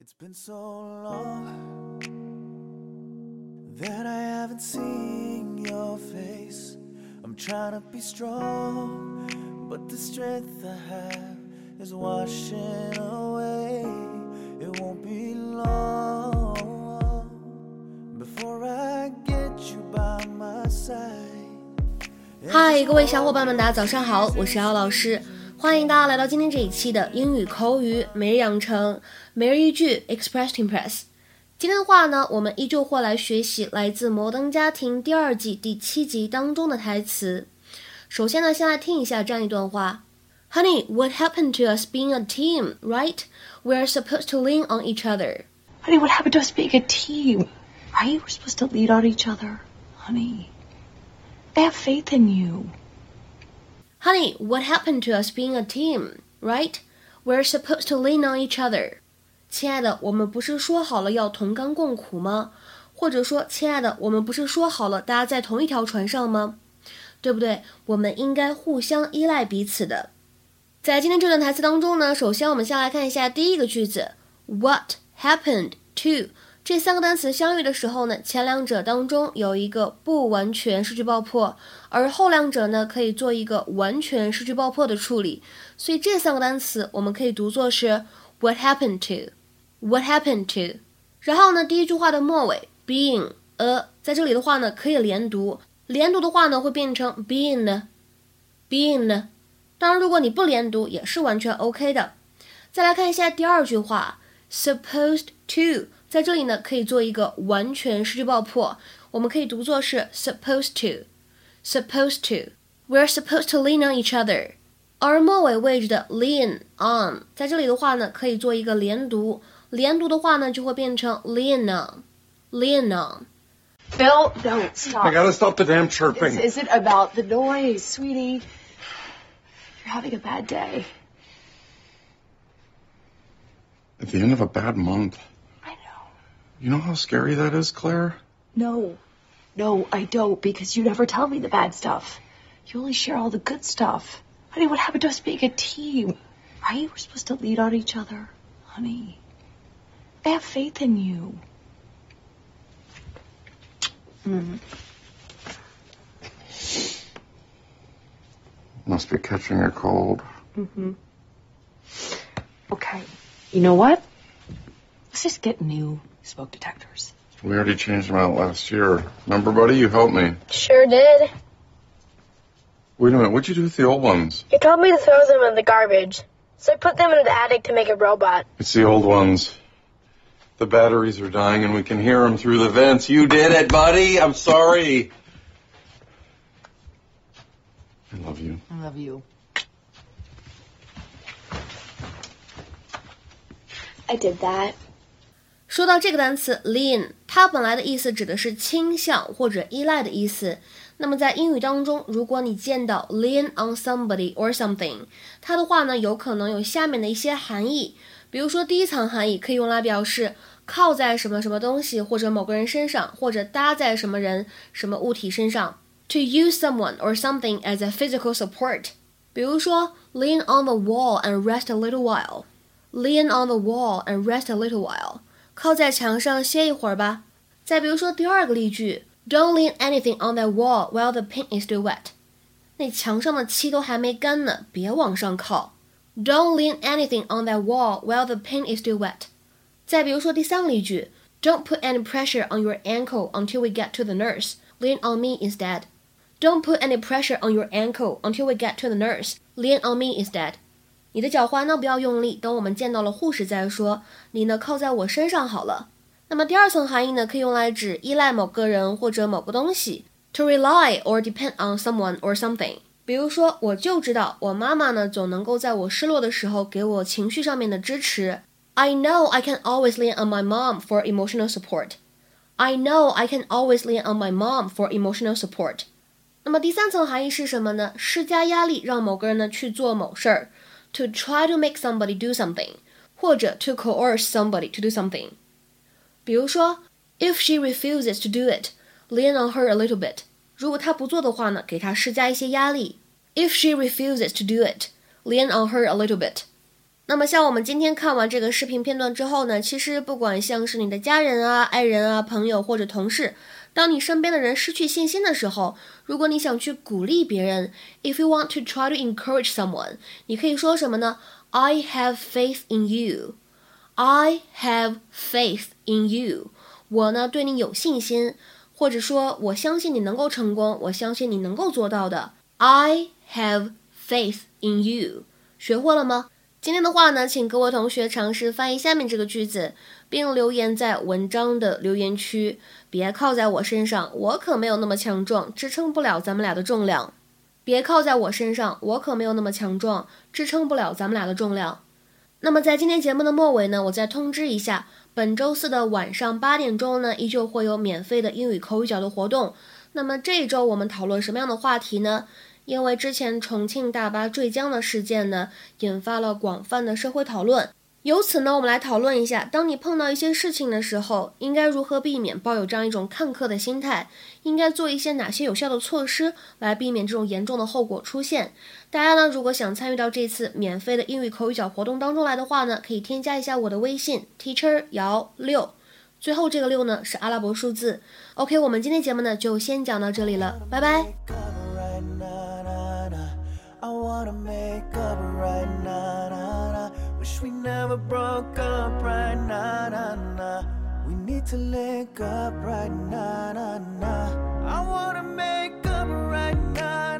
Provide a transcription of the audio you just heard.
It's been so long that I haven't seen your face. I'm trying to be strong, but the strength I have is washing away. It won't be long before I get you by my side. 嗨，各位小伙伴们，大家早上好，我是姚老师， 欢迎大家来到今天这一期的英语口语每日养成每日一句 Express Impress。今天的话呢，我们依旧会来学习来自《摩登家庭》第二季第七集当中的台词。首先呢，先来听一下这样一段话：Honey, what happened to us being a team, right? We're supposed to lean on each other. Honey, what happened to us being a team? Right? We're supposed to lean on each other. Honey, I have faith in you. Honey, what happened to us being a team, right? We're supposed to lean on each other. 亲爱的，我们不是说好了要同甘共苦吗？或者说，亲爱的，我们不是说好了大家在同一条船上吗？对不对？我们应该互相依赖彼此的。在今天这段台词当中呢，首先我们先来看一下第一个句子，What happened to 这三个单词相遇的时候呢，前两者当中有一个不完全失去爆破，而后两者呢可以做一个完全失去爆破的处理。所以这三个单词我们可以读作是 What happened to？What happened to？然后呢，第一句话的末尾 being a 在这里的话呢可以连读，连读的话呢会变成 being，being。当然，如果你不连读也是完全 OK 的。再来看一下第二句话，supposed to。在这里呢，可以做一个完全失去爆破，我们可以读作是 supposed to，supposed to。We're supposed to lean on each other。而末尾位置的 lean on，在这里的话呢，可以做一个连读，连读的话呢，就会变成 lean on，lean on。 Bill, no, stop. I gotta stop the damn chirping. This isn't about the noise, sweetie. You're having a bad day. At the end of a bad month. You know how scary that is, Claire? No. No, I don't, because you never tell me the bad stuff. You only share all the good stuff. Honey, what happened to us being a team? Right? We're supposed to lead on each other. Honey, I have faith in you. Mm. Must be catching a cold. Mm-hmm. Okay. You know what? Let's just get new smoke detectors. We already changed them out last year. Remember, buddy? You helped me. Sure did. Wait a minute. What'd you do with the old ones? You told me to throw them in the garbage. So I put them in the attic to make a robot. It's the old ones. The batteries are dying and we can hear them through the vents. You did it, buddy. I'm sorry. I love you. I love you. I did that. 说到这个单词 lean，它本来的意思指的是倾向或者依赖的意思。那么在英语当中，如果你见到 lean on somebody or something，它的话呢，有可能有下面的一些含义。比如说，第一层含义可以用来表示靠在什么什么东西或者某个人身上，或者搭在什么人、什么物体身上。To use someone or something as a physical support，比如说 lean on the wall and rest a little while。Lean on the wall and rest a little while，靠在墙上歇一会儿吧。再比如说第二个例句，Don't lean anything on that wall while the paint is still wet。那墙上的漆都还没干呢，别往上靠。Don't lean anything on that wall while the paint is still wet。再比如说第三个例句，Don't put any pressure on your ankle until we get to the nurse. Lean on me instead. Don't put any pressure on your ankle until we get to the nurse. Lean on me instead. 你的脚踝呢不要用力，等我们见到了护士再说。你呢靠在我身上好了。那么第二层含义呢，可以用来指依赖某个人或者某个东西，to rely or depend on someone or something。比如说，我就知道我妈妈呢总能够在我失落的时候给我情绪上面的支持。I know I can always lean on my mom for emotional support. I know I can always lean on my mom for emotional support. 那么第三层含义是什么呢？施加压力让某个人呢去做某事儿。to try to make somebody do something，或者 to coerce somebody to do something。比如说，If she refuses to do it, lean on her a little bit。如果她不做的话呢，给她施加一些压力。If she refuses to do it, lean on her a little bit。 那么，像我们今天看完这个视频片段之后呢，其实不管像是你的家人啊、爱人啊、朋友或者同事， 当你身边的人失去信心的时候，如果你想去鼓励别人，if you want to try to encourage someone，你可以说什么呢？I have faith in you. I have faith in you. 我呢对你有信心，或者说我相信你能够成功，我相信你能够做到的。I have faith in you. 学会了吗？今天的话呢，请各位同学尝试翻译下面这个句子，并留言在文章的留言区。别靠在我身上，我可没有那么强壮，支撑不了咱们俩的重量。别靠在我身上，我可没有那么强壮，支撑不了咱们俩的重量。那么在今天节目的末尾呢，我再通知一下，本周四的晚上八点钟呢，依旧会有免费的英语口语角的活动。那么这一周我们讨论什么样的话题呢？因为之前重庆大巴坠江的事件呢，引发了广泛的社会讨论。由此呢，我们来讨论一下，当你碰到一些事情的时候，应该如何避免抱有这样一种看客的心态？应该做一些哪些有效的措施来避免这种严重的后果出现？大家呢，如果想参与到这次免费的英语口语角活动当中来的话呢，可以添加一下我的微信 teacher 姚六，最后这个六呢是阿拉伯数字。OK，我们今天节目呢就先讲到这里了，拜拜。Wish we never broke up right now, nah, nah. We need to link up right now, nah, nah. I wanna make up right now.